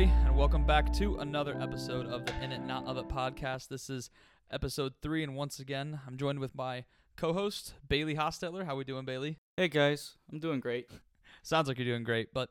everybody, and welcome back to another episode of the In It Not of It podcast. This is episode three, and once again, I'm joined with my co-host Bailey Hostetler. How we doing, Bailey? Hey guys, I'm doing great. Sounds like you're doing great. But,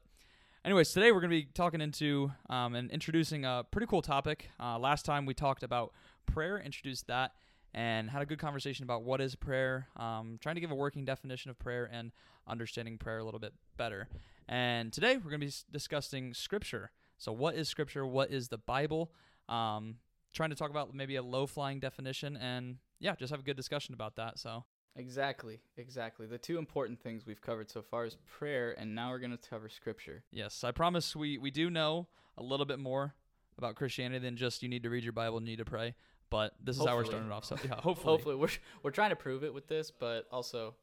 anyways, today we're going to be talking into um, and introducing a pretty cool topic. Uh, last time we talked about prayer, introduced that, and had a good conversation about what is prayer, um, trying to give a working definition of prayer and understanding prayer a little bit better. And today we're going to be discussing scripture. So, what is scripture? What is the Bible? Um, trying to talk about maybe a low flying definition and yeah, just have a good discussion about that. So, Exactly, exactly. The two important things we've covered so far is prayer, and now we're going to cover scripture. Yes, I promise we, we do know a little bit more about Christianity than just you need to read your Bible and you need to pray. But this is how we're starting it off. So yeah, hopefully. Hopefully, we're we're trying to prove it with this, but also,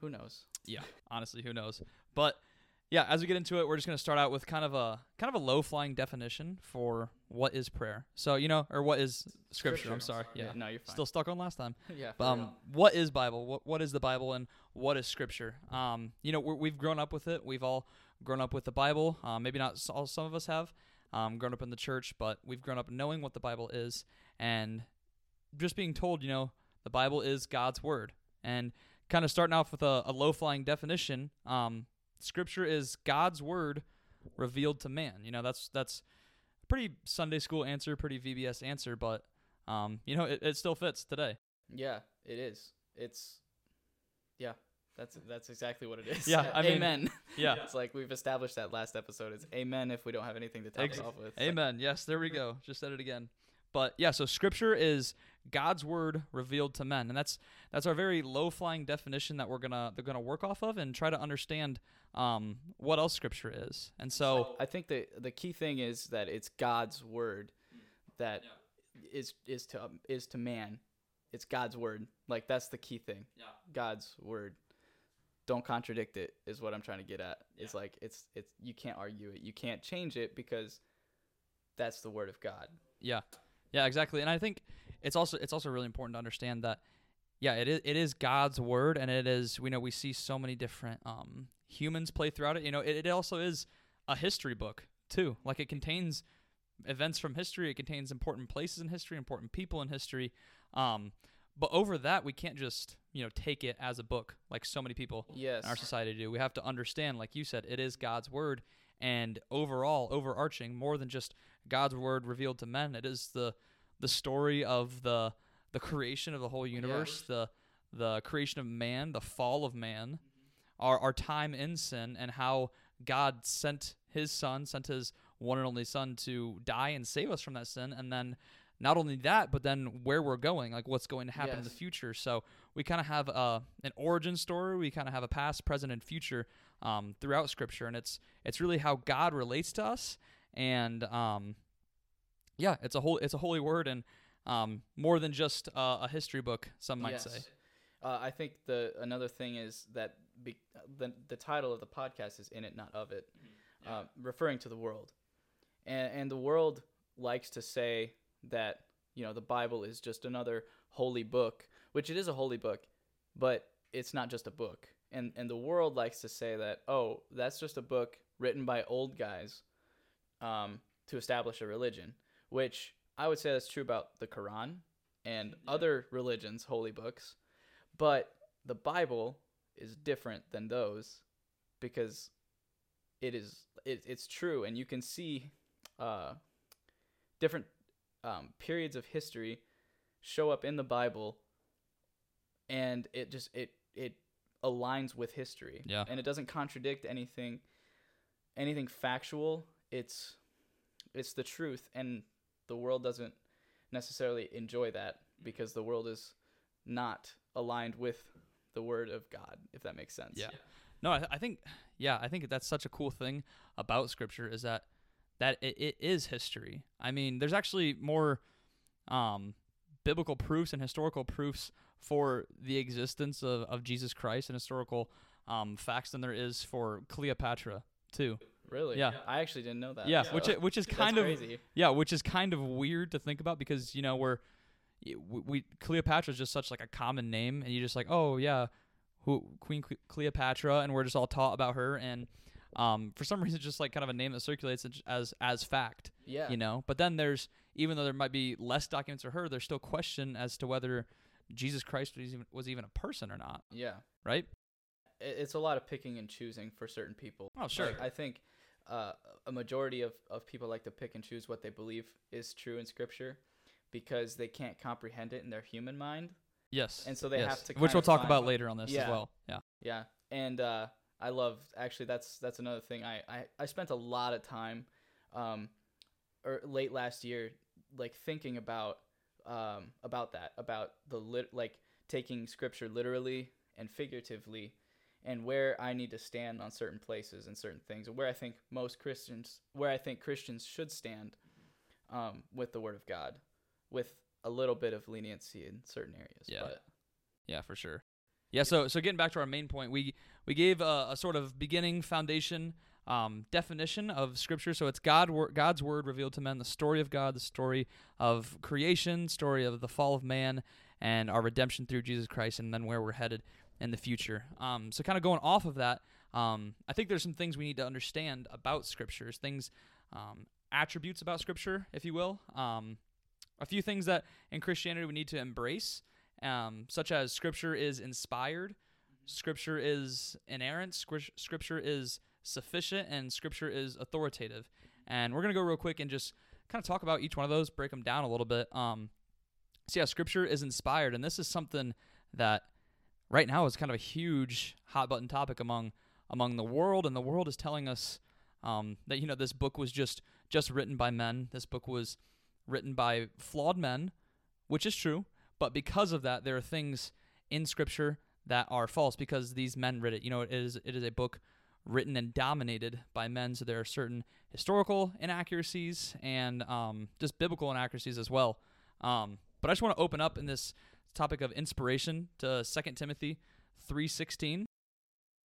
who knows? Yeah, honestly, who knows? But yeah, as we get into it, we're just gonna start out with kind of a kind of a low flying definition for what is prayer. So you know, or what is scripture? I'm sorry. Yeah, no, you're fine. still stuck on last time. yeah. for um, what is Bible? What what is the Bible and what is Scripture? Um, you know, we're, we've grown up with it. We've all grown up with the Bible. Um, maybe not all. Some of us have um, grown up in the church, but we've grown up knowing what the Bible is and just being told, you know, the Bible is God's word. And kind of starting off with a, a low flying definition, um, Scripture is God's word revealed to man. You know, that's that's a pretty Sunday school answer, pretty VBS answer, but um, you know, it, it still fits today. yeah, it is. It's yeah. That's that's exactly what it is. Yeah, I mean, amen. Yeah. it's like we've established that last episode. It's amen if we don't have anything to top Ex- off with. It's like- Amen. Yes, there we go. Just said it again. But yeah, so scripture is God's word revealed to men. And that's that's our very low flying definition that we're gonna they're gonna work off of and try to understand um, what else scripture is. And so I think the the key thing is that it's God's word that is is to is to man. It's God's word. Like that's the key thing. Yeah. God's word. Don't contradict it is what I'm trying to get at. It's like it's it's you can't argue it. You can't change it because that's the word of God. Yeah, yeah, exactly. And I think it's also it's also really important to understand that yeah, it is it is God's word, and it is we know we see so many different um, humans play throughout it. You know, it, it also is a history book too. Like it contains events from history. It contains important places in history, important people in history. Um, but over that, we can't just you know take it as a book like so many people Yes. in our society do. We have to understand, like you said, it is God's word, and overall, overarching, more than just God's word revealed to men, it is the the story of the the creation of the whole universe, the the creation of man, the fall of man, our our time in sin, and how God sent His Son, sent His one and only Son to die and save us from that sin, and then. Not only that, but then where we're going, like what's going to happen in the future. So we kind of have uh, an origin story. We kind of have a past, present, and future um, throughout Scripture, and it's it's really how God relates to us. And um, yeah, it's a whole it's a holy word, and um, more than just uh, a history book. Some might Yes. say. Uh, I think the another thing is that be, the the title of the podcast is "In It, Not of It," uh, referring to the world, and and the world likes to say that you know the Bible is just another holy book, which it is a holy book, but it's not just a book. And and the world likes to say that oh that's just a book written by old guys, um, to establish a religion, which I would say that's true about the Quran and other religions' holy books. But the Bible is different than those because it is it, it's true, and you can see uh, different um, periods of history show up in the Bible, and it just it it aligns with history, Yeah. and it doesn't contradict anything anything factual. It's it's the truth, and the world doesn't necessarily enjoy that because the world is not aligned with the word of God, if that makes sense. Yeah. No, I, I think yeah, I think that's such a cool thing about Scripture is that that it, it is history. I mean, there's actually more um, biblical proofs and historical proofs for the existence of, of Jesus Christ and historical um, facts than there is for Cleopatra too. Really? Yeah. I actually didn't know that. Yeah, so which which is that's kind of crazy. yeah, which is kind of weird to think about because you know we're we, we Cleopatra is just such like a common name, and you just like oh yeah, who Queen Cleopatra, and we're just all taught about her, and um, for some reason just like kind of a name that circulates as- as fact. Yeah. You know, but then there's even though there might be less documents for her, there's still question as to whether Jesus Christ was even was even a person or not. Yeah. Right? It's a lot of picking and choosing for certain people. Oh, sure. Like, I think uh, a majority of, of people like to pick and choose what they believe is true in Scripture because they can't comprehend it in their human mind. Yes. And so they yes. have to which we'll talk about later on this as well. Yeah. Yeah, and uh, I love actually that's that's another thing. I, I, I spent a lot of time, um, or late last year, like thinking about um about that about the lit like taking scripture literally and figuratively, and where I need to stand on certain places and certain things, and where I think most Christians where I think Christians should stand, um, with the Word of God, with a little bit of leniency in certain areas. Yeah. But Yeah, for sure. Yeah, so so getting back to our main point, we we gave a, a sort of beginning foundation um, definition of Scripture. So it's God wor- God's word revealed to men, the story of God, the story of creation, story of the fall of man, and our redemption through Jesus Christ, and then where we're headed in the future. Um, so kind of going off of that, um, I think there's some things we need to understand about Scriptures, things um, attributes about Scripture, if you will. Um, a few things that in Christianity we need to embrace um, such as Scripture is inspired, Scripture is inerrant, Scripture is sufficient, and Scripture is authoritative. And we're gonna go real quick and just kind of talk about each one of those, break them down a little bit. Um, so yeah, Scripture is inspired, and this is something that right now is kind of a huge hot button topic among among the world, and the world is telling us um, that you know this book was just just written by men. This book was written by flawed men, which is true. But because of that, there are things in Scripture that are false because these men wrote it. You know, it is it is a book written and dominated by men, so there are certain historical inaccuracies and um, just biblical inaccuracies as well. Um, but I just want to open up in this topic of inspiration to 2 Timothy 3:16,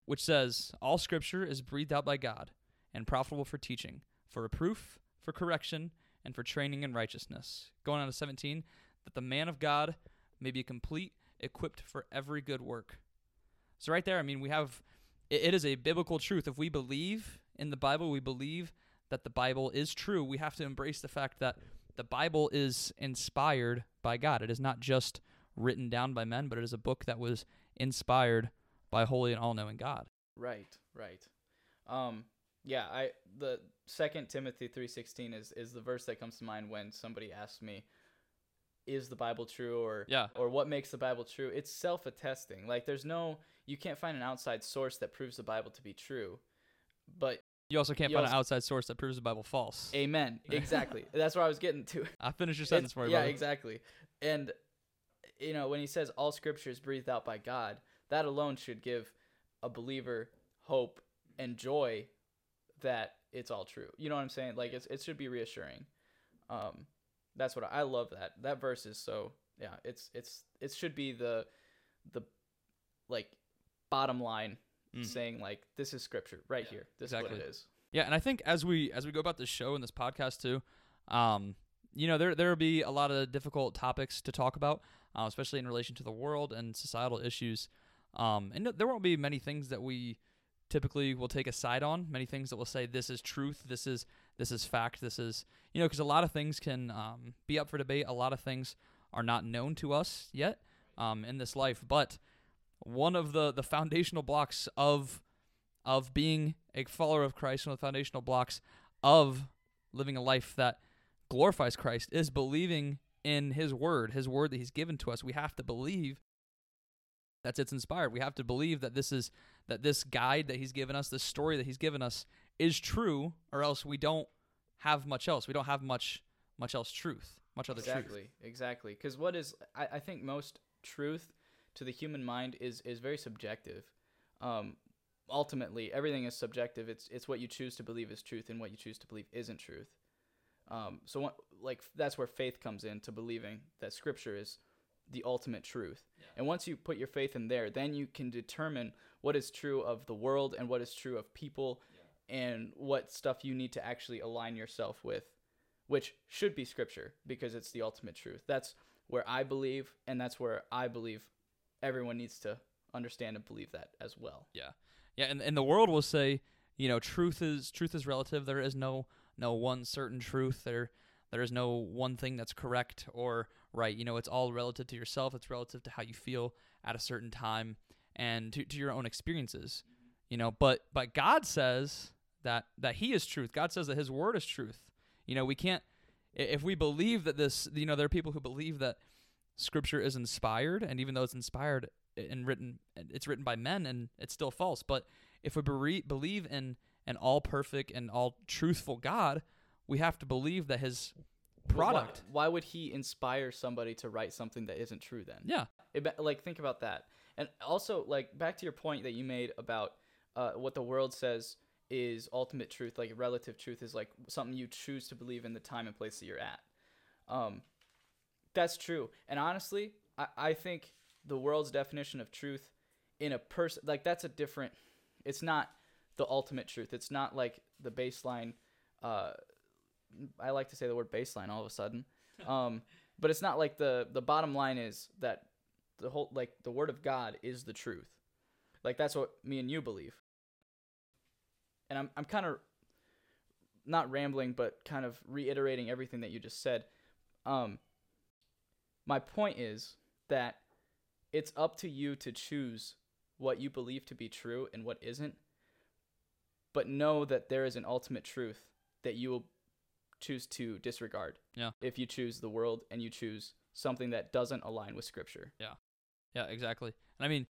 which says, "All Scripture is breathed out by God and profitable for teaching, for reproof, for correction, and for training in righteousness." Going on to 17, that the man of God may be complete, equipped for every good work. So right there, I mean, we have it, it is a biblical truth. If we believe in the Bible, we believe that the Bible is true. We have to embrace the fact that the Bible is inspired by God. It is not just written down by men, but it is a book that was inspired by holy and all-knowing God. Right, right. Um, yeah, I the Second Timothy three sixteen is is the verse that comes to mind when somebody asks me, "Is the Bible true?" or Yeah. or what makes the Bible true? It's self attesting. Like there's no you can't find an outside source that proves the Bible to be true. But You also can't You find an outside source that proves the Bible false. amen. Exactly. That's where I was getting to. I finished your It's- sentence for you. Yeah, brother. exactly. And you know, when he says all scripture is breathed out by God, that alone should give a believer hope and joy that it's all true. You know what I'm saying? Like it's it should be reassuring. Um that's what I, I love that. That verse is so yeah, it's it's it should be the the like bottom line Mhm. saying like this is scripture right here. This is what it is. Yeah, and I think as we as we go about this show and this podcast too, um, you know, there there will be a lot of difficult topics to talk about, uh, especially in relation to the world and societal issues. Um, and there won't be many things that we typically will take a side on. Many things that will say this is truth, this is this is fact, this is you know, because a lot of things can um, be up for debate. A lot of things are not known to us yet um, in this life, but one of the the foundational blocks of of being a follower of Christ, one of the foundational blocks of living a life that glorifies Christ is believing in His Word, His Word that He's given to us. We have to believe that it's inspired. We have to believe that this is that this guide that He's given us, this story that He's given us, is true, or else we don't have much else. We don't have much much else truth, much other truth. exactly exactly because what is I, I think most truth to the human mind is is very subjective um ultimately everything is subjective it's it's what you choose to believe is truth and what you choose to believe isn't truth um so what, like that's where faith comes in to believing that scripture is the ultimate truth and once you put your faith in there then you can determine what is true of the world and what is true of people and what stuff you need to actually align yourself with which should be scripture because it's the ultimate truth. That's where I believe, and that's where I believe everyone needs to understand and believe that as well. Yeah. Yeah, and and the world will say you know, truth is truth is relative. There is no no one certain truth. There there is no one thing that's correct or right. You know, it's all relative to yourself. It's relative to how you feel at a certain time and to, to your own experiences. You know, but but God says that that He is truth. God says that His word is truth. You know, we can't if we believe that this. You know, there are people who believe that Scripture is inspired, and even though it's inspired and written, it's written by men, and it's still false. But if we believe in an all perfect and all truthful God, we have to believe that His But why- product. Why, would he inspire somebody to write something that isn't true then? Yeah, It, like think about that. And also like back to your point that you made about uh, what the world says is ultimate truth, like relative truth is like something you choose to believe in the time and place that you're at. Um, that's true. And honestly, I, I think the world's definition of truth in a person like that's a different it's not the ultimate truth. It's not like the baseline uh I like to say the word baseline all of a sudden. Um but it's not like the the bottom line is that the whole like the word of God is the truth. Like that's what me and you believe. And I'm I'm kind of not rambling but kind of reiterating everything that you just said. Um my point is that it's up to you to choose what you believe to be true and what isn't. But know that there is an ultimate truth that you will choose to disregard. Yeah. If you choose the world and you choose something that doesn't align with scripture. Yeah, Yeah, exactly. And I mean,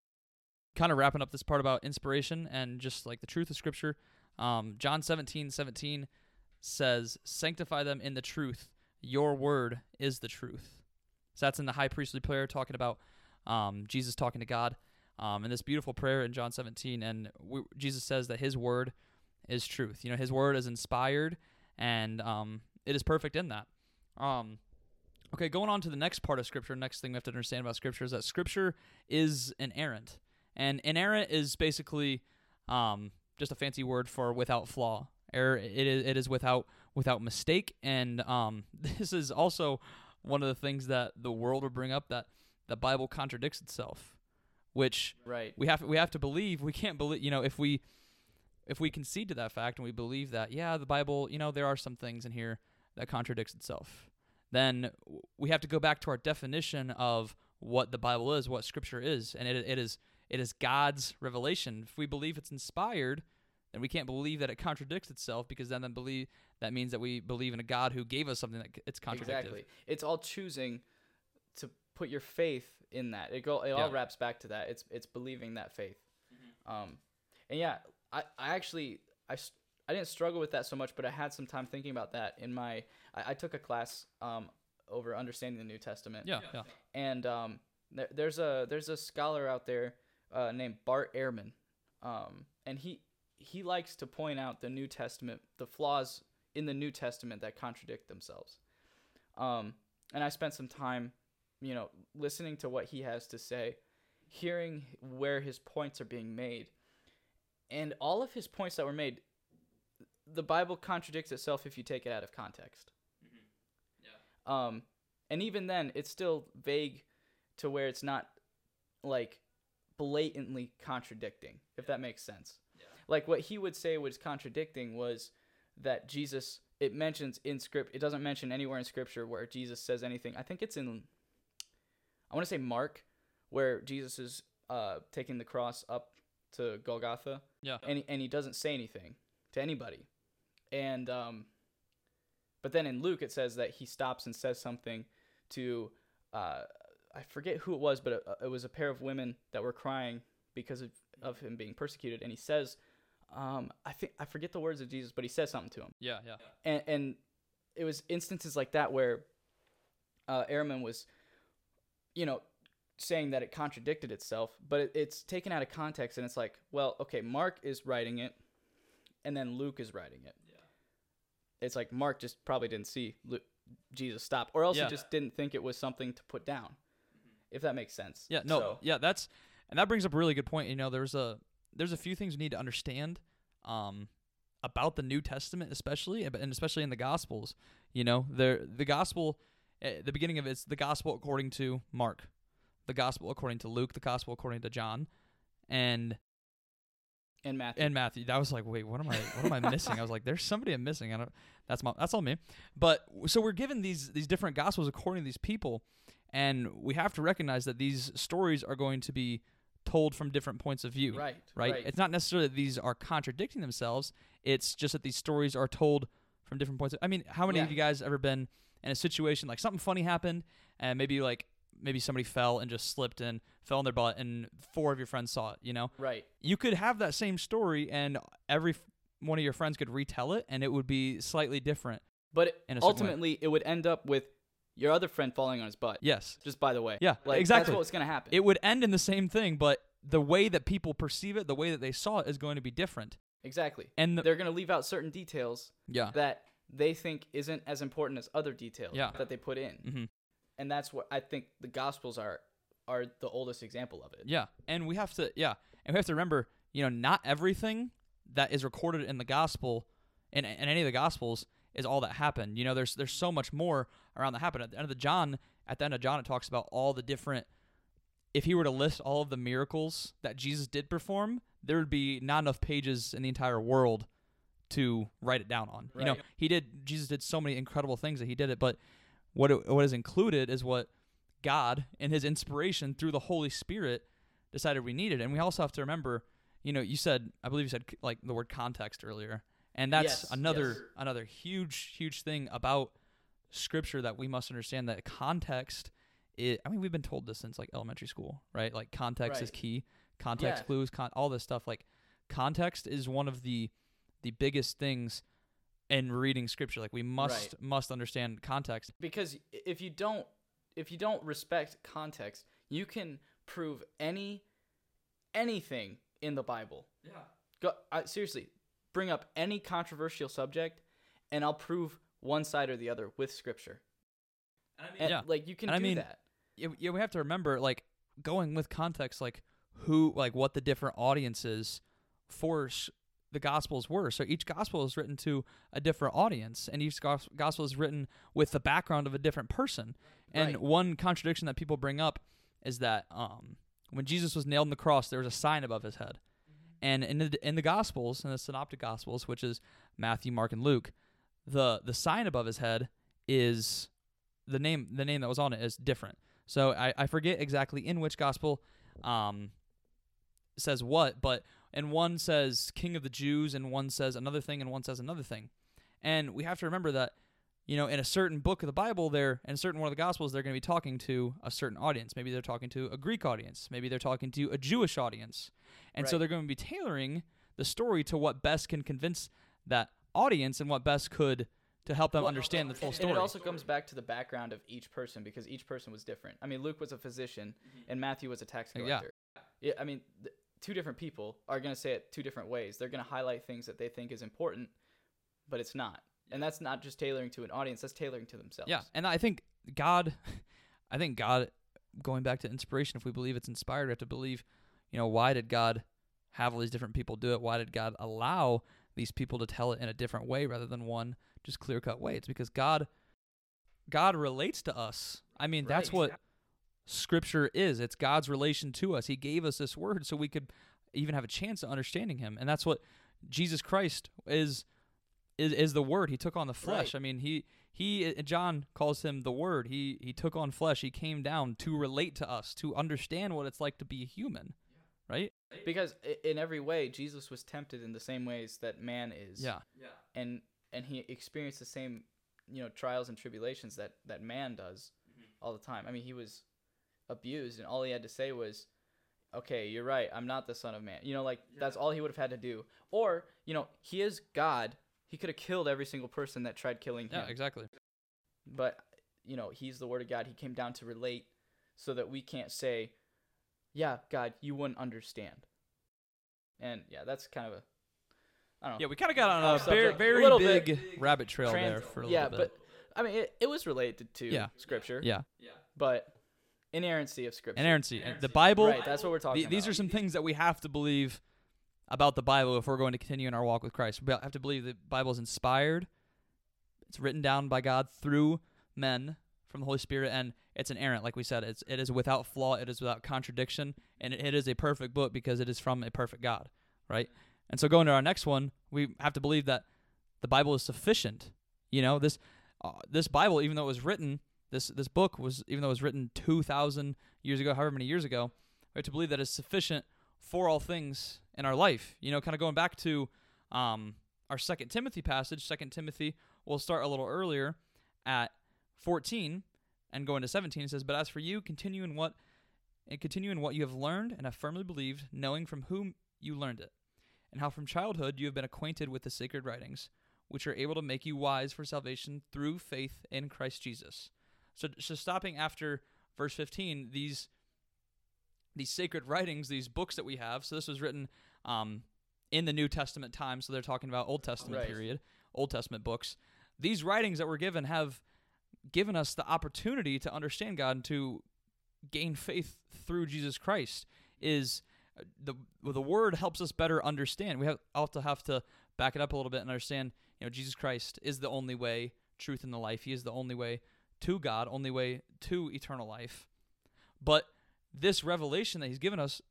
kind of wrapping up this part about inspiration and just like the truth of Scripture. Um, John 17, 17 says, Sanctify them in the truth. Your word is the truth. So that's in the high priestly prayer talking about um, Jesus talking to God. Um, in this beautiful prayer in John 17, and we, Jesus says that His word is truth. You know, His word is inspired, and um, it is perfect in that. Um, Okay, going on to the next part of Scripture. Next thing we have to understand about Scripture is that Scripture is inerrant, and inerrant is basically um, just a fancy word for without flaw. Error. It is. It is without without mistake, and um, this is also one of the things that the world will bring up that the Bible contradicts itself, which Right. we have we have to believe. We can't believe. You know, if we if we concede to that fact and we believe that, yeah, the Bible, you know, there are some things in here that contradicts itself, then we have to go back to our definition of what the Bible is, what Scripture is, and it it is it is God's revelation. If we believe it's inspired, then we can't believe that it contradicts itself because then then believe that means that we believe in a God who gave us something that it's contradictory. Exactly. It's all choosing to put your faith in that. It go it all Yeah. Mm-hmm. wraps back to that. It's it's believing that faith. Um and yeah, I I actually I, I didn't struggle with that so much, but I had some time thinking about that in my I, I took a class um over understanding the New Testament. Yeah, yeah. and um, there, there's a there's a scholar out there uh, named Bart Ehrman, um, and he he likes to point out the New Testament, the flaws in the New Testament that contradict themselves. Um, and I spent some time, you know, listening to what he has to say, hearing where his points are being made, and all of his points that were made, the Bible contradicts itself if you take it out of context. Yeah. Um, and even then, it's still vague to where it's not like blatantly contradicting, if that makes sense. Yeah. Like what he would say was contradicting was that Jesus. It mentions in script. It doesn't mention anywhere in scripture where Jesus says anything. I think it's in. I want to say Mark, where Jesus is uh, taking the cross up to Golgotha. Yeah. And he, and he doesn't say anything to anybody, and um, but then in Luke it says that he stops and says something to uh, I forget who it was, but it, it was a pair of women that were crying because of, of him being persecuted, and he says, um, I think I forget the words of Jesus, but he says something to him, Yeah, yeah. and and it was instances like that where uh, Ehrman was, you know, saying that it contradicted itself, but it, it's taken out of context, and it's like, well, okay, Mark is writing it, and then Luke is writing it. It's like Mark just probably didn't see Lu Jesus stop, or else Yeah. he just didn't think it was something to put down. If that makes sense. Yeah, no, So- yeah, that's and that brings up a really good point. You know, there's a there's a few things we need to understand um, about the New Testament, especially and especially in the Gospels. You know, the the Gospel, at the beginning of it's the Gospel according to Mark, the Gospel according to Luke, the Gospel according to John, and And Matthew. and Matthew. That was like, wait, what am I? What am I missing? I was like, there's somebody I'm missing. I don't. That's my. That's all me. But so we're given these these different gospels according to these people, and we have to recognize that these stories are going to be told from different points of view. right. Right. It's not necessarily that these are contradicting themselves. It's just that these stories are told from different points. Of, I mean, how many Yeah. of you guys ever been in a situation like something funny happened, and maybe like maybe somebody fell and just slipped and fell on their butt, and four of your friends saw it. You know Right. you could have that same story and every f- one of your friends could retell it and it would be slightly different. But ultimately, it would end up with your other friend falling on his butt. Yes. Just by the way. Yeah, Like, exactly. That's what's going to happen. It would end in the same thing, but the way that people perceive it, the way that they saw it is going to be different. exactly. And the, They're going to leave out certain details yeah. that they think isn't as important as other details Yeah. that they put in. Mhm. And that's what I think the Gospels are are the oldest example of it. Yeah. And we have to yeah, and we have to remember, you know, not everything that is recorded in the gospel in, in any of the gospels is all that happened. You know, there's there's so much more around that happened. At the end of the John, at the end of John it talks about all the different if he were to list all of the miracles that Jesus did perform, there would be not enough pages in the entire world to write it down on. You know, he did Jesus did so many incredible things that he did it, but what it, what is included is what God in his inspiration through the Holy Spirit decided we needed. And we also have to remember, you know, you said I believe you said like the word context earlier. And that's Yes, another yes. another huge huge thing about scripture that we must understand that context I mean we've been told this since like elementary school, right? Like context is key. Context Yeah. clues, con- all this stuff like context is one of the the biggest things in reading scripture. Like we must must understand context. Because if you don't if you don't respect context, you can prove any anything in the Bible. Yeah. Go I, seriously, bring up any controversial subject and I'll prove one side or the other with scripture. And yeah. like you can And I do mean, that. yeah, we have to remember like going with context, like who, like what the different audiences for the gospels were. So each gospel is written to a different audience, and each gospel is written with the background of a different person. And Right. one contradiction that people bring up is that um, when Jesus was nailed on the cross, there was a sign above his head. And in the in the Gospels, in the Synoptic Gospels, which is Matthew, Mark, and Luke, the the sign above his head is the name the name that was on it is different. So I, I forget exactly in which gospel um says what, but and one says King of the Jews and one says another thing and one says another thing. And we have to remember that you know, in a certain book of the Bible, there in a certain one of the Gospels, they're going to be talking to a certain audience. Maybe they're talking to a Greek audience. Maybe they're talking to a Jewish audience, and so they're going to be tailoring the story to what best can convince that audience and what best could to help them Well, understand the full story. And it also comes back to the background of each person because each person was different. I mean, Luke was a physician and Matthew was a tax Uh, yeah. collector. Yeah. I mean, th- two different people are going to say it two different ways. They're going to highlight things that they think is important, but it's not. And that's not just tailoring to an audience, that's tailoring to themselves. Yeah, and I think God, I think God, going back to inspiration, if we believe it's inspired, we have to believe, you know, why did God have all these different people do it? Why did God allow these people to tell it in a different way rather than one just clear cut way? It's because God, God relates to us. I mean, that's Right. what Scripture is. It's God's relation to us. He gave us this word so we could even have a chance of understanding Him, and that's what Jesus Christ is. Is, is the word he took on the flesh Right. i mean he he uh, john calls him the word he he took on flesh he came down to relate to us to understand what it's like to be a human right Because in every way, Jesus was tempted in the same ways that man is. yeah and and he experienced the same you know trials and tribulations that that man does all the time i mean he was abused and all he had to say was okay you're right i'm not the son of man. You know like that's all he would have had to do. Or you know he is god. He could have killed every single person that tried killing him. yeah exactly. But you know he's the word of god. He came down to relate so that we can't say yeah god you wouldn't understand. And yeah that's kind of a i don't know. Yeah we kind of got on Off a very subject. A very big bit. rabbit trail Trans- there for a yeah, little bit. but I mean, it, it was related to Yeah. scripture. Yeah. Yeah. But inerrancy of scripture. inerrancy and the bible Right, that's what we're talking the- these about. are some things that we have to believe about the bible if we're going to continue in our walk with christ we have to believe the bible is inspired it's written down by god through men from the holy spirit and it's inerrant like we said it's it is without flaw it is without contradiction and it, it is a perfect book because it is from a perfect god right And so going to our next one, we have to believe that the Bible is sufficient. You know, this uh, this Bible, even though it was written, this this book was even though it was written two thousand years ago, however many years ago, we have to believe that it's sufficient for all things in our life. You know, kind of going back to um, our Second Timothy passage. Second Timothy, we'll start a little earlier at fourteen and go into seventeen. It says, "But as for you, continue in what and continue in what you have learned and have firmly believed, knowing from whom you learned it, and how from childhood you have been acquainted with the sacred writings." Which are able to make you wise for salvation through faith in Christ Jesus. So, so stopping after verse 15, these these sacred writings, these books that we have. So this was written um, in the New Testament time. So they're talking about Old Testament Right. period, Old Testament books. These writings that were given have given us the opportunity to understand God and to gain faith through Jesus Christ. Is uh, the the Word helps us better understand. We have also have to back it up a little bit and understand. You know, Jesus Christ is the only way, truth, and the life. He is the only way to God, only way to eternal life. But this revelation that he's given us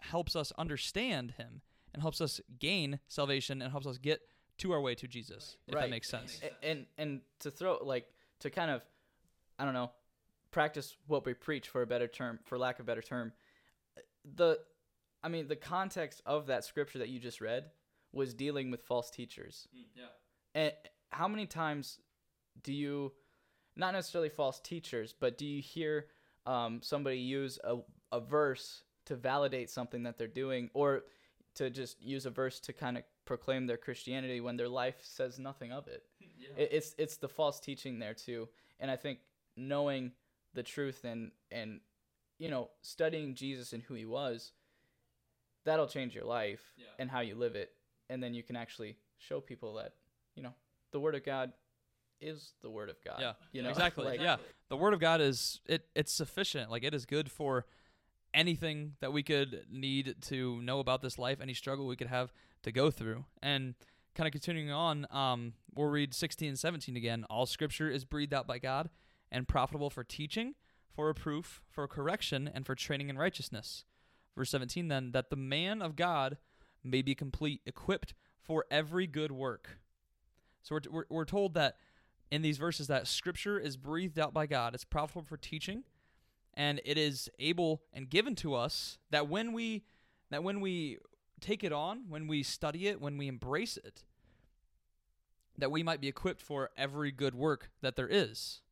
helps us understand him and helps us gain salvation and helps us get to our way to Jesus, if that makes sense. A- and and to throw like to kind of i don't know practice what we preach for a better term for lack of a better term the i mean the context of that scripture that you just read was dealing with false teachers hmm, Yeah. and how many times do you not necessarily false teachers but do you hear um, somebody use a, a verse to validate something that they're doing or to just use a verse to kind of proclaim their christianity when their life says nothing of it? It, it's it's the false teaching there too. And i think knowing the truth and and you know studying jesus and who he was that'll change your life Yeah. and how you live it. And then you can actually show people that you know the word of god is the word of god Yeah, you know exactly. Like, yeah, the Word of God is it. It's sufficient. Like it is good for anything that we could need to know about this life, any struggle we could have to go through. And kind of continuing on, um, we'll read 16 and 17 again. All Scripture is breathed out by God and profitable for teaching, for reproof, for correction, and for training in righteousness. Verse 17 then that the man of God may be complete, equipped for every good work. So we're, we're, we're told that in these verses that scripture is breathed out by God. It's profitable for teaching and it is able and given to us that when we that when we take it on, when we study it, when we embrace it, that we might be equipped for every good work that there is.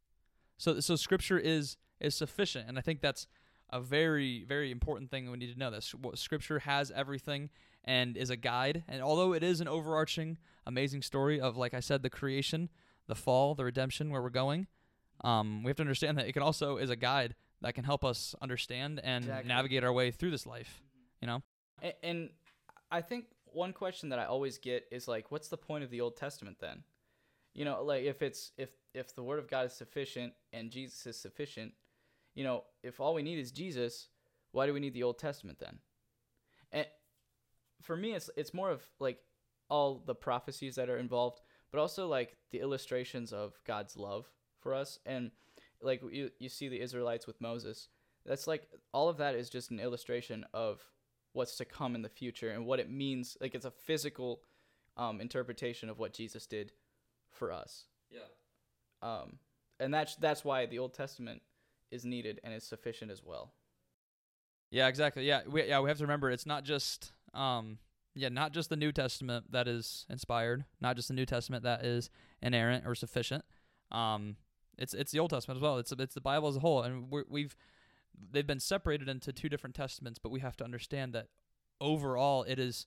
So so scripture is is sufficient and I think that's a very very important thing we need to know that scripture has everything and is a guide and although it is an overarching amazing story of like I said the creation the fall, the redemption, where we're going. Um, we have to understand that it can also is a guide that can help us understand and Exactly. navigate our way through this life. You know, and, and i think one question that i always get is like what's the point of the old testament then you know like if it's if if the word of god is sufficient and jesus is sufficient you know if all we need is jesus why do we need the old testament then and for me it's it's more of like all the prophecies that are involved but also like the illustrations of god's love for us. And like you you see the israelites with moses. That's like all of that is just an illustration of what's to come in the future and what it means. Like it's a physical um, interpretation of what jesus did for us. Yeah. um, and that's that's why the old testament is needed and is sufficient as well. Yeah, exactly. Yeah, we, yeah, we have to remember it's not just um yeah, not just the New Testament that is inspired, not just the New Testament that is inerrant or sufficient. Um it's it's the Old Testament as well. It's it's the Bible as a whole and we're, we've they've been separated into two different testaments, but we have to understand that overall it is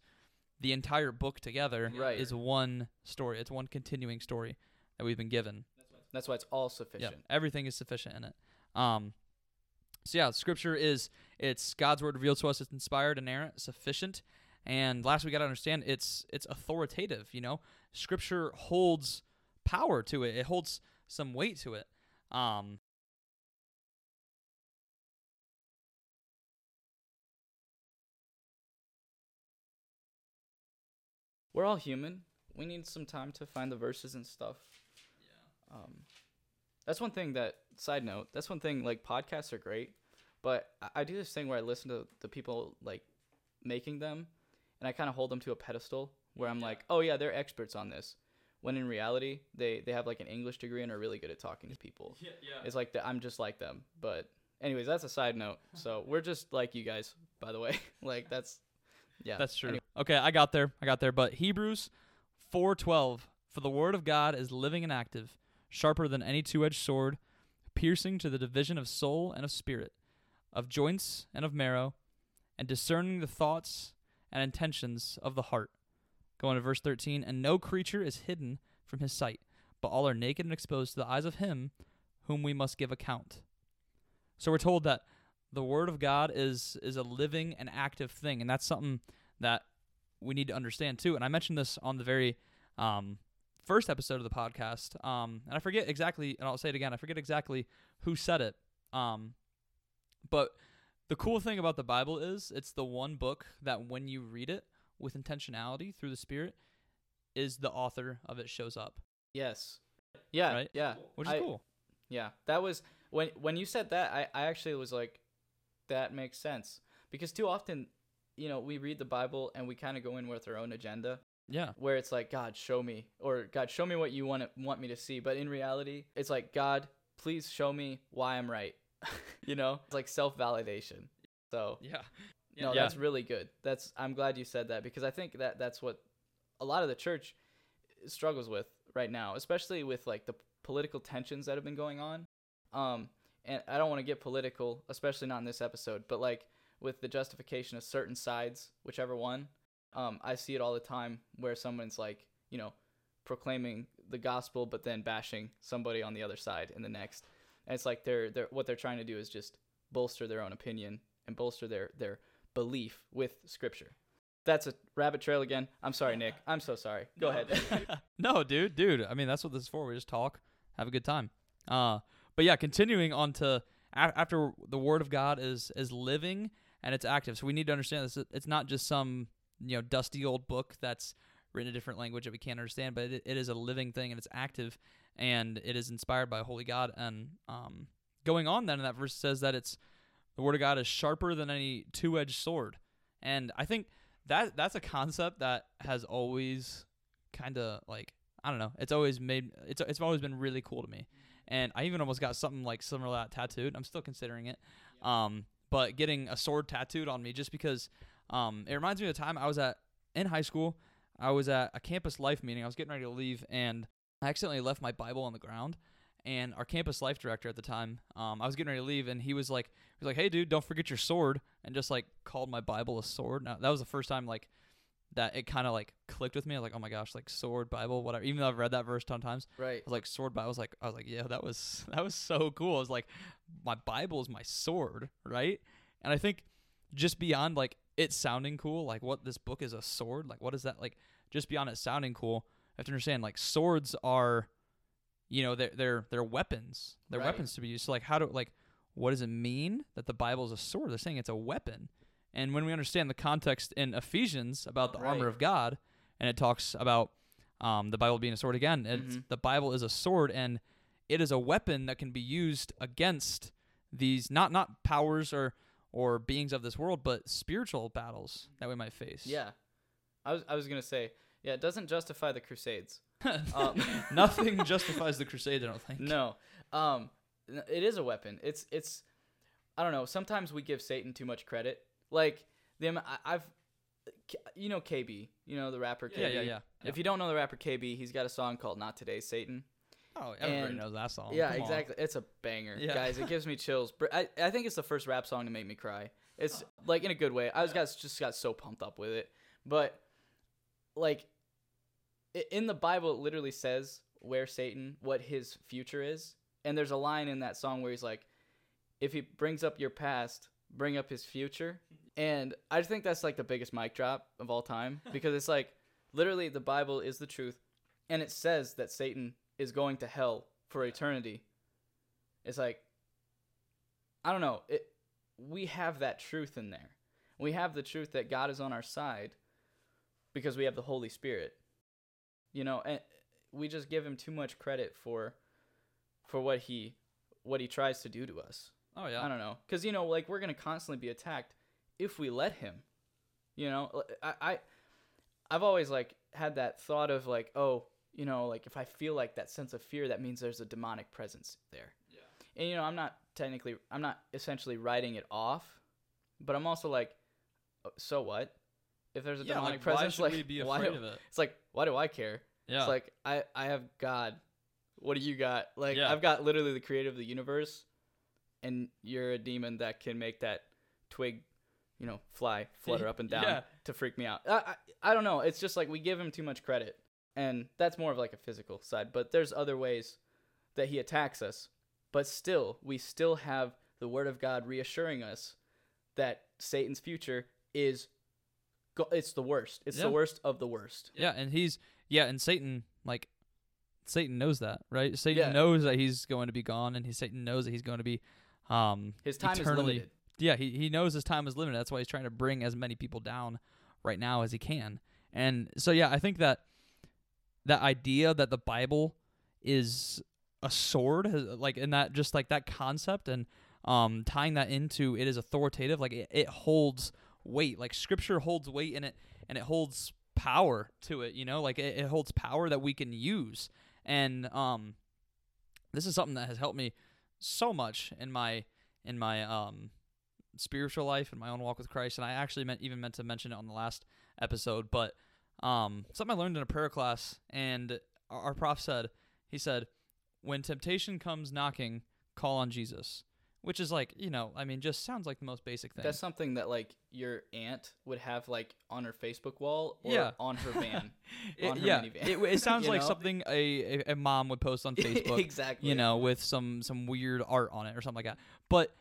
the entire book together Right. is one story. It's one continuing story that we've been given. that's why it's all sufficient. Yeah, everything is sufficient in it. Um, so yeah, Scripture is it's God's word revealed to us. It's inspired, inerrant, sufficient, and last we got to understand it's it's authoritative. You know, Scripture holds power to it. It holds some weight to it. Um, we're all human we need some time to find the verses and stuff um, that's one thing that side note that's one thing like podcasts are great but I, I do this thing where i listen to the people like making them and I kind of hold them to a pedestal where I'm Yeah. like, oh yeah, they're experts on this. When in reality, they they have like an English degree and are really good at talking to people. Yeah, yeah. It's like the, I'm just like them. But anyways, that's a side note. So we're just like you guys, by the way. like that's yeah. That's true. Anyway. Okay, I got there. I got there. But Hebrews 4:12, for the word of God is living and active, sharper than any two-edged sword, piercing to the division of soul and of spirit, of joints and of marrow, and discerning the thoughts and intentions of the heart. Going to verse 13, and no creature is hidden from his sight, but all are naked and exposed to the eyes of him whom we must give account. So we're told that the word of God is is a living and active thing, and that's something that we need to understand too. And I mentioned this on the very um, first episode of the podcast, um, and I forget exactly, and I'll say it again. I forget exactly who said it, um, but the cool thing about the Bible is it's the one book that when you read it with intentionality through the Spirit, is the author of it shows up, yes. Yeah. Right? Yeah. which is I- cool. Yeah, that was when when you said that. I I actually was like, that makes sense because too often, you know, we read the Bible and we kind of go in with our own agenda, Yeah, where it's like, God, show me, or God, show me what you want want me to see. But in reality, it's like, God, please show me why I'm right. you know, it's like self validation. So yeah, no, Yeah. that's really good. That's I'm glad you said that because I think that that's what a lot of the church struggles with right now, especially with like the political tensions that have been going on. Um, and I don't want to get political, especially not in this episode, but like with the justification of certain sides, whichever one. Um, I see it all the time where someone's like, you know, proclaiming the gospel, but then bashing somebody on the other side in the next. And it's like they're they're what they're trying to do is just bolster their own opinion and bolster their their belief with scripture. That's a rabbit trail again. I'm sorry, Nick. I'm so sorry. Go ahead. no, dude, dude. I mean, that's what this is for. We just talk, have a good time. Uh, but yeah, continuing on to after the word of God is is living and it's active. So we need to understand this. It's not just some you know dusty old book that's written in a different language that we can't understand, but it, it is a living thing and it's active and it is inspired by a holy God. And um, going on then, in that verse says that it's the word of God is sharper than any two edged sword, and I think that that's a concept that has always kind of like I don't know. It's always made it's it's always been really cool to me, and I even almost got something like similar to that tattooed. I'm still considering it, um, but getting a sword tattooed on me just because um, it reminds me of the time I was at in high school. I was at a campus life meeting. I was getting ready to leave, and I accidentally left my Bible on the ground. And our campus life director at the time, um, I was getting ready to leave, and he was like, he was like, "Hey, dude, don't forget your sword," and just like called my Bible a sword. Now that was the first time like that it kind of like clicked with me. I was like, "Oh my gosh, like sword Bible, whatever." Even though I've read that verse a ton of times, right. I was like, "Sword Bible." I was like, I was like, "Yeah, that was that was so cool." I was like, "My Bible is my sword, right?" And I think just beyond like it sounding cool, like what this book is a sword, like what is that like? Just beyond it sounding cool, have to understand like swords are, you know, they're they're they're weapons. They're Right. weapons to be used. So like, how do like what does it mean that the Bible is a sword? They're saying it's a weapon. And when we understand the context in Ephesians about the armor of God, and it talks about um, the Bible being a sword again, it's, Mhm. the Bible is a sword, and it is a weapon that can be used against these not not powers or or beings of this world, but spiritual battles that we might face. Yeah. I was I was gonna say yeah. It doesn't justify the Crusades. Um, Nothing justifies the crusade. I don't think. No. Um, it is a weapon. It's it's. I don't know. Sometimes we give Satan too much credit. Like the I, I've, you know KB, you know the rapper KB. Yeah, yeah, yeah. If you don't know the rapper KB, he's got a song called "Not Today, Satan." Oh, everybody and- knows that song. yeah, Come on. exactly. It's a banger, Yeah. guys. It gives me chills. I, I think it's the first rap song to make me cry. It's like in a good way. I was got just got so pumped up with it. But like in the Bible, it literally says where Satan, what his future is, and there's a line in that song where he's like, "If he brings up your past, bring up his future." And I just think that's like the biggest mic drop of all time because it's like literally the Bible is the truth, and it says that Satan is going to hell for eternity. It's like I don't know. It we have that truth in there. We have the truth that God is on our side because we have the Holy Spirit. You know, and we just give him too much credit for for what he what he tries to do to us. Oh yeah. I don't know, cuz you know, like we're going to constantly be attacked if we let him. You know, I, I I've always like had that thought of like, oh, you know, like if I feel like that sense of fear, that means there's a demonic presence there. Yeah. And you know, I'm not technically, I'm not essentially writing it off, but I'm also like, "Oh, so what? If there's a yeah, demonic like, presence, why like we be why do- of it? it's like, why do I care? Yeah. It's like I I have God. What do you got? Like Yeah. I've got literally the creator of the universe, and you're a demon that can make that twig, you know, fly, flutter up and down Yeah. to freak me out. I, I I don't know. It's just like we give him too much credit, and that's more of like a physical side. But there's other ways that he attacks us. But still, we still have the word of God reassuring us that Satan's future is. Go- it's the worst. It's Yeah. the worst of the worst. Yeah, and he's yeah, and Satan like Satan knows that, right? Satan Yeah. knows that he's going to be gone, and he Satan knows that he's going to be um His time eternally. is limited. Yeah, he he knows his time is limited. That's why he's trying to bring as many people down right now as he can. And so yeah, I think that that idea that the Bible is a sword, has- like in that just like that concept, and um tying that into it is authoritative, like it, it holds weight, like Scripture holds weight in it, and it holds power to it. You know, like it, it holds power that we can use. And um, this is something that has helped me so much in my in my um spiritual life and my own walk with Christ. And I actually meant even meant to mention it on the last episode, but um, something I learned in a prayer class, and our, our prof said, he said, when temptation comes knocking, call on Jesus. Which is like, you know, I mean, just sounds like the most basic thing. That's something that like your aunt would have like on her Facebook wall or Yeah. on her van. It- on her yeah, minivan. it, it sounds like know? something a, a, a mom would post on Facebook. exactly. you know, with some some weird art on it or something like that. But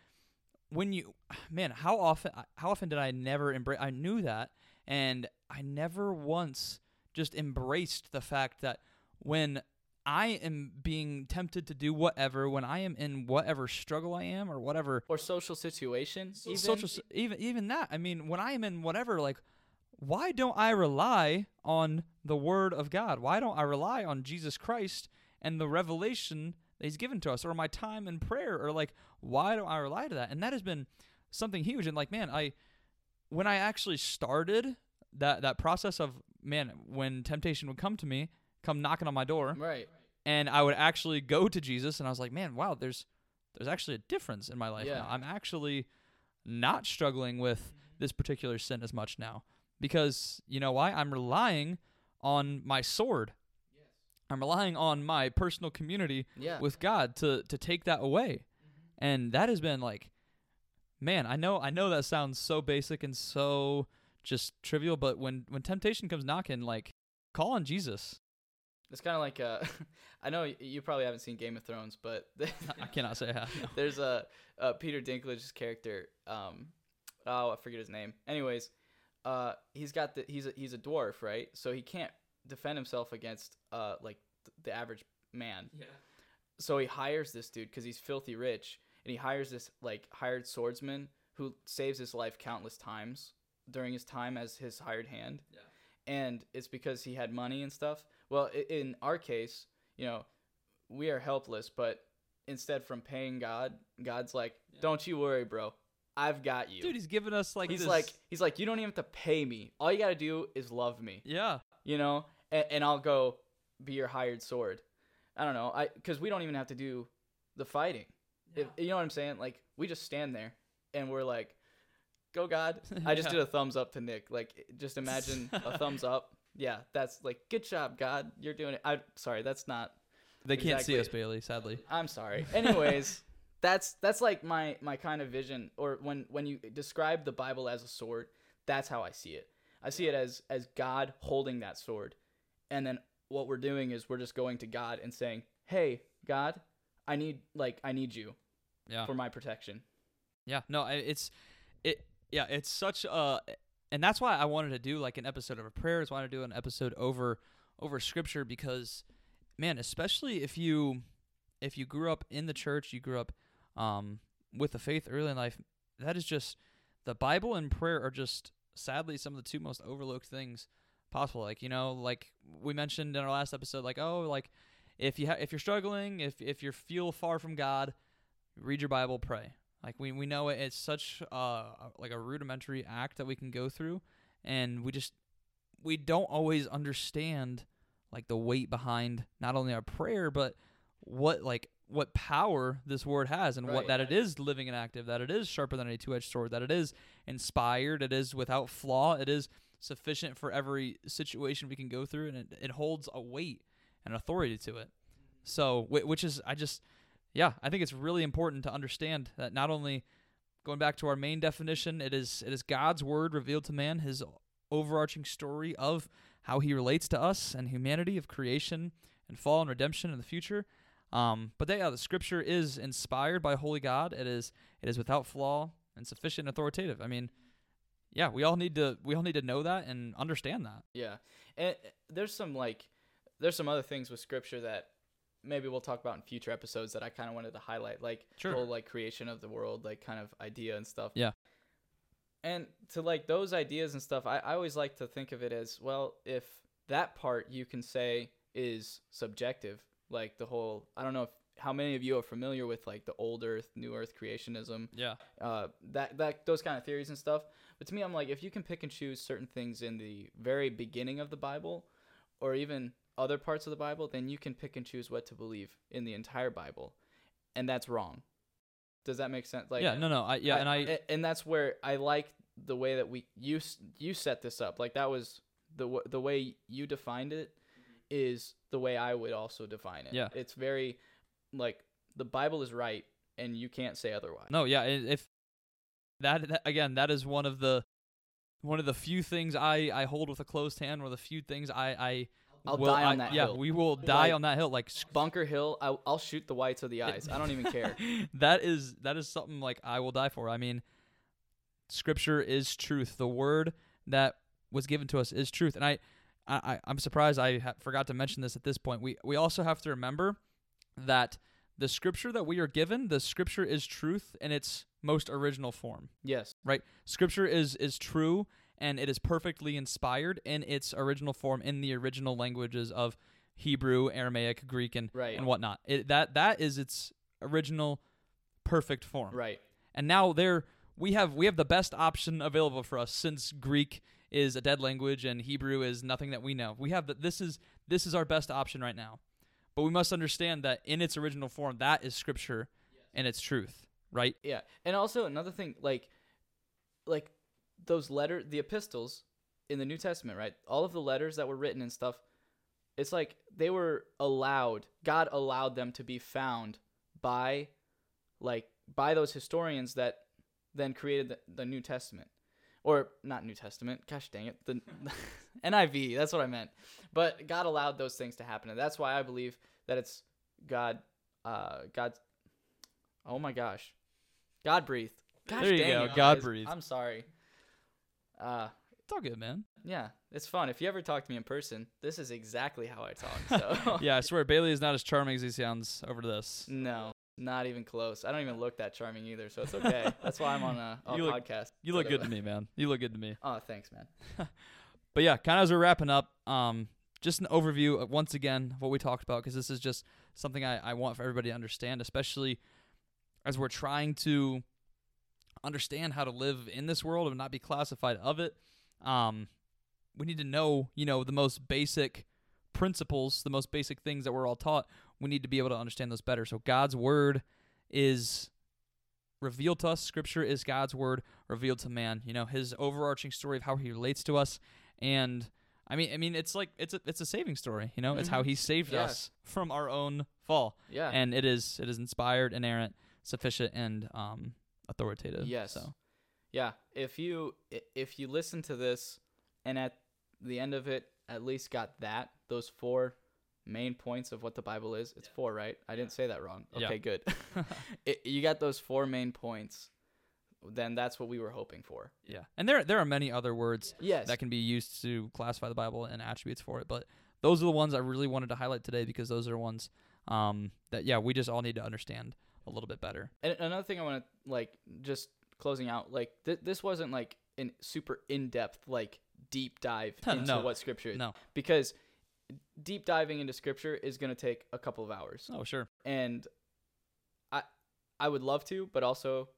when you, man, how often uh, how often did I never embrace? I knew that, and I never once just embraced the fact that when I am being tempted to do whatever, when I am in whatever struggle I am or whatever Or social situation. even. social even even that. I mean, when I am in whatever, like, why don't I rely on the Word of God? Why don't I rely on Jesus Christ and the revelation that He's given to us, or my time in prayer, or like, why don't I rely to that? And that has been something huge. And like, man, I when I actually started that that process of man, when temptation would come to me, come knocking on my door, Right. and I would actually go to Jesus, and I was like, man, wow, there's there's actually a difference in my life Yeah. now. I'm actually not struggling with this particular sin as much now because you know why? I'm relying on my sword. Yes. I'm relying on my personal community Yeah. with God to to take that away. Mm-hmm. And that has been like man, I know I know that sounds so basic and so just trivial, but when when temptation comes knocking, like call on Jesus. It's kind of like uh, I know you probably haven't seen Game of Thrones, but I cannot say how. no. there's a uh, Peter Dinklage's character. Um, oh, I forget his name. Anyways, uh, he's got the he's a, he's a dwarf, right? So he can't defend himself against uh like th- the average man. Yeah. So he hires this dude because he's filthy rich, and he hires this like hired swordsman who saves his life countless times during his time as his hired hand. Yeah. And it's because he had money and stuff. Well, in our case, you know, we are helpless, but instead from paying God, God's like, Yeah. "Don't you worry, bro. I've got you." Dude, he's giving us like he's this- like he's like, "You don't even have to pay me. All you got to do is love me." yeah, you know, and, and I'll go be your hired sword. I don't know, I because we don't even have to do the fighting. If, you know what I'm saying? Like we just stand there and we're like, "Go God!" I just Yeah. did a thumbs up to Nick. Like, just imagine a thumbs up. Yeah, that's like, "Good job, God. You're doing it." I'm sorry, that's not. they can't see us, Bailey. Sadly. I'm sorry. Anyways, that's that's like my my kind of vision. Or when when you describe the Bible as a sword, that's how I see it. I see it as as God holding that sword, and then what we're doing is we're just going to God and saying, "Hey, God, I need like I need you Yeah. for my protection." Yeah, no, it's it. Yeah, it's such a, and that's why I wanted to do like an episode of a prayer. prayers. Wanted to do an episode over over scripture because, man, especially if you if you grew up in the church, you grew up um with the faith early in life. That is just the Bible and prayer are just sadly some of the two most overlooked things possible. Like you know, like we mentioned in our last episode, like oh, like if you ha- if you're struggling, if if you feel far from God, read your Bible, pray. Like we we know it, it's such uh like a rudimentary act that we can go through, and we just we don't always understand like the weight behind not only our prayer but what like what power this word has and what that it is living and active that it is sharper than a two-edged sword that it is inspired it is without flaw it is sufficient for every situation we can go through and it, it holds a weight and authority to it. So which is i just yeah i think it's really important to understand that not only going back to our main definition it is it is god's word revealed to man his overarching story of how he relates to us and humanity of creation and fall and redemption in the future. Um, but yeah, the scripture is inspired by holy god. It is it is without flaw and sufficient and authoritative. I mean yeah we all need to we all need to know that and understand that. Yeah, and uh, there's some like there's some other things with scripture that maybe we'll talk about in future episodes that I kind of wanted to highlight, like Sure. the whole like creation of the world, like kind of idea and stuff. Yeah. And to like those ideas and stuff, I, I always like to think of it as well. If that part you can say is subjective, like the whole I don't know if how many of you are familiar with like the old Earth, new Earth creationism yeah uh, that that those kind of theories and stuff. But to me, I'm like, if you can pick and choose certain things in the very beginning of the Bible, or even other parts of the Bible, then you can pick and choose what to believe in the entire Bible, and that's wrong. Does that make sense? Like, yeah no no I, yeah and I and that's where I like the way that we you you set this up. Like that was the the way you defined it is the way I would also define it. Yeah. it's very like the Bible is right, and you can't say otherwise. No, yeah, if that, that again, that is one of the one of the few things I I hold with a closed hand, one of the few things I I I'll will, die on I- that yeah, hill. we will die Like- on that hill. Like Bunker Hill, I, I'll shoot the whites of the eyes. I don't even care. that is that is something like I will die for. I mean, Scripture is truth. The word that was given to us is truth, and I. I, I- I'm surprised I ha- forgot to mention this at this point. We we also have to remember that the scripture that we are given, the scripture is truth in its most original form. Yes. right scripture is is true and it is perfectly inspired in its original form in the original languages of hebrew aramaic greek and, Right. and whatnot it, that that is its original perfect form Right. and now there we have we have the best option available for us since greek is a dead language and hebrew is nothing that we know we have that this is this is our best option right now but we must understand that in its original form that is scripture and its truth right Yeah. And also another thing, like, like those letter, the epistles in the New Testament, right? All of the letters that were written and stuff. It's like they were allowed. God allowed them to be found by, like, by those historians that then created the, the New Testament, or not New Testament. Gosh dang it, the NIV. That's what I meant. But God allowed those things to happen, and that's why I believe that it's God. Uh, God. Oh my gosh, God breathed. Gosh There you dang go, it, God guys. breathed. I'm sorry. Uh, it's all good man yeah, it's fun. If you ever talk to me in person, this is exactly how I talk. So yeah, I swear Bailey is not as charming as he sounds over this. no, not even close. I don't even look that charming either, so it's okay. That's why I'm on a, a You look- podcast. You look good to me, man. You look good to me. Oh, thanks, man. But yeah, kind of as we're wrapping up, um, just an overview of, once again of what we talked about because this is just something I, I want for everybody to understand, especially as we're trying to understand how to live in this world and not be classified of it. Um, we need to know, you know, the most basic principles, the most basic things that we're all taught. We need to be able to understand those better. So God's word is revealed to us. Scripture is God's word revealed to man. You know, his overarching story of how he relates to us. And I mean I mean it's like it's a it's a saving story, you know? It's how Mhm. he saved Yes. us from our own fall. Yeah. And it is it is inspired, inerrant, sufficient and um authoritative. Yes. So Yeah, if you if you listen to this and at the end of it at least got that those four main points of what the Bible is, it's four, right? I didn't say that wrong. Yeah. Okay, good. it, you got those four main points, then that's what we were hoping for. yeah. And there there are many other words Yes. that can be used to classify the Bible and attributes for it. But those are the ones I really wanted to highlight today because those are ones um, that yeah we just all need to understand a little bit better. And another thing I want to like just closing out like th- this wasn't like an super in depth like deep dive into No. what scripture is No, because deep diving into scripture is going to take a couple of hours. oh sure, and I I would love to, but also,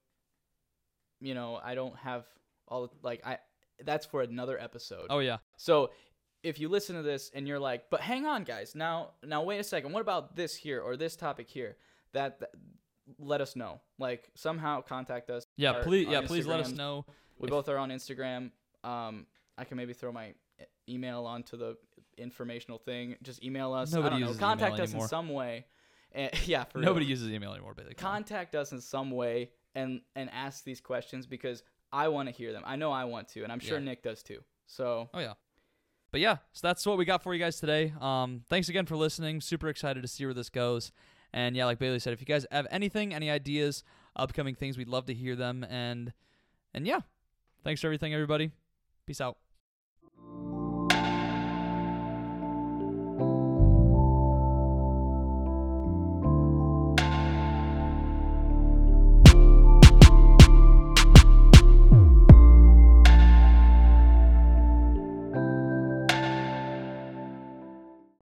you know, I don't have all like I. That's for another episode. oh yeah, So if you listen to this and you're like, but hang on, guys, now now wait a second, what about this here or this topic here? That, that let us know. Like somehow contact us. Yeah, please. Yeah, please let us know. We If- both are on Instagram. Um, I can maybe throw my email onto the informational thing. Just email us. I Nobody uses email Contact us anymore. in some way. And, yeah, for real. Nobody uses email anymore, basically. contact us in some way and and ask these questions because I want to hear them. I know I want to, and I'm sure Yeah. Nick does too. So Oh yeah. But yeah, so that's what we got for you guys today. Um, thanks again for listening. Super excited to see where this goes. And yeah, like Bailey said, if you guys have anything, any ideas, upcoming things, we'd love to hear them. And and yeah, thanks for everything, everybody. Peace out.